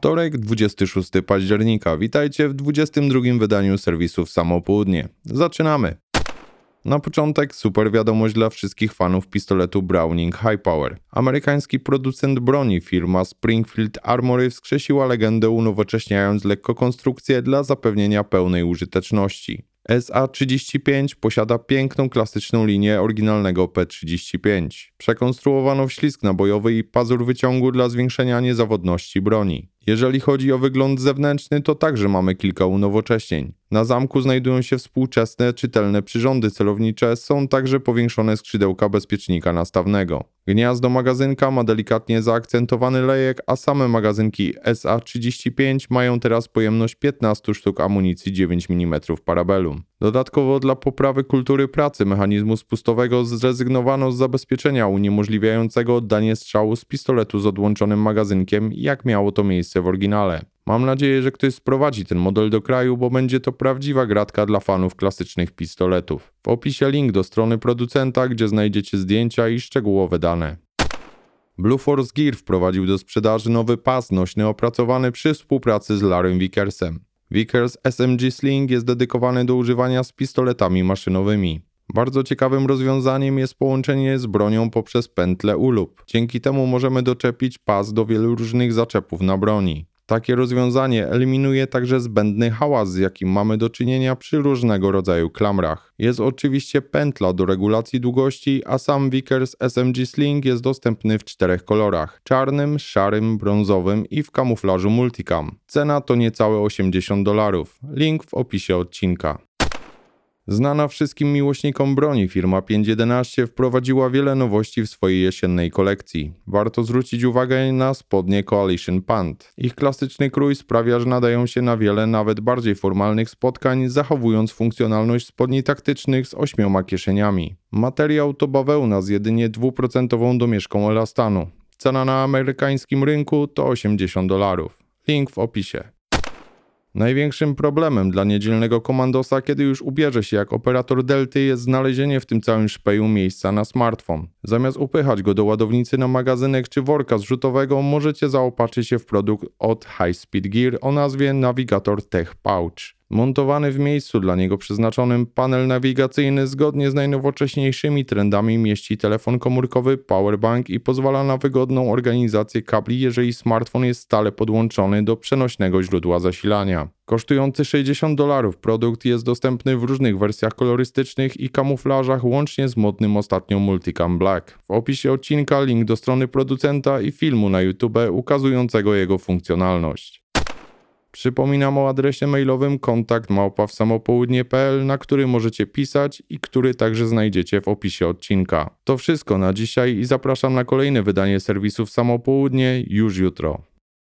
Wtorek, 26 października. Witajcie w 22 wydaniu serwisów Samo Południe. Zaczynamy! Na początek super wiadomość dla wszystkich fanów pistoletu Browning High Power. Amerykański producent broni firma Springfield Armory wskrzesiła legendę unowocześniając lekko konstrukcję dla zapewnienia pełnej użyteczności. SA-35 posiada piękną klasyczną linię oryginalnego P-35. Przekonstruowano wślizg nabojowy i pazur wyciągu dla zwiększenia niezawodności broni. Jeżeli chodzi o wygląd zewnętrzny, to także mamy kilka unowocześnień. Na zamku znajdują się współczesne, czytelne przyrządy celownicze, są także powiększone skrzydełka bezpiecznika nastawnego. Gniazdo magazynka ma delikatnie zaakcentowany lejek, a same magazynki SA-35 mają teraz pojemność 15 sztuk amunicji 9 mm parabellum. Dodatkowo dla poprawy kultury pracy mechanizmu spustowego zrezygnowano z zabezpieczenia uniemożliwiającego oddanie strzału z pistoletu z odłączonym magazynkiem, jak miało to miejsce w oryginale. Mam nadzieję, że ktoś sprowadzi ten model do kraju, bo będzie to prawdziwa gratka dla fanów klasycznych pistoletów. W opisie link do strony producenta, gdzie znajdziecie zdjęcia i szczegółowe dane. Blue Force Gear wprowadził do sprzedaży nowy pas nośny opracowany przy współpracy z Larrym Vickersem. Vickers SMG Sling jest dedykowany do używania z pistoletami maszynowymi. Bardzo ciekawym rozwiązaniem jest połączenie z bronią poprzez pętlę ulub. Dzięki temu możemy doczepić pas do wielu różnych zaczepów na broni. Takie rozwiązanie eliminuje także zbędny hałas, z jakim mamy do czynienia przy różnego rodzaju klamrach. Jest oczywiście pętla do regulacji długości, a sam Vickers SMG Sling jest dostępny w czterech kolorach: czarnym, szarym, brązowym i w kamuflażu multicam. Cena to niecałe 80 dolarów. Link w opisie odcinka. Znana wszystkim miłośnikom broni firma 511 wprowadziła wiele nowości w swojej jesiennej kolekcji. Warto zwrócić uwagę na spodnie Coalition Pant. Ich klasyczny krój sprawia, że nadają się na wiele nawet bardziej formalnych spotkań, zachowując funkcjonalność spodni taktycznych z ośmioma kieszeniami. Materiał to bawełna z jedynie dwuprocentową domieszką elastanu. Cena na amerykańskim rynku to 80 dolarów. Link w opisie. Największym problemem dla niedzielnego komandosa, kiedy już ubierze się jak operator Delty, jest znalezienie w tym całym szpeju miejsca na smartfon. Zamiast upychać go do ładownicy na magazynek czy worka zrzutowego, możecie zaopatrzyć się w produkt od High Speed Gear o nazwie Navigator Tech Pouch. Montowany w miejscu dla niego przeznaczonym panel nawigacyjny zgodnie z najnowocześniejszymi trendami mieści telefon komórkowy, powerbank i pozwala na wygodną organizację kabli, jeżeli smartfon jest stale podłączony do przenośnego źródła zasilania. Kosztujący 60 dolarów produkt jest dostępny w różnych wersjach kolorystycznych i kamuflażach łącznie z modnym ostatnio Multicam Black. W opisie odcinka link do strony producenta i filmu na YouTube ukazującego jego funkcjonalność. Przypominam o adresie mailowym kontakt małpa w samopołudnie.pl, na który możecie pisać i który także znajdziecie w opisie odcinka. To wszystko na dzisiaj i zapraszam na kolejne wydanie serwisów Samopołudnie już jutro.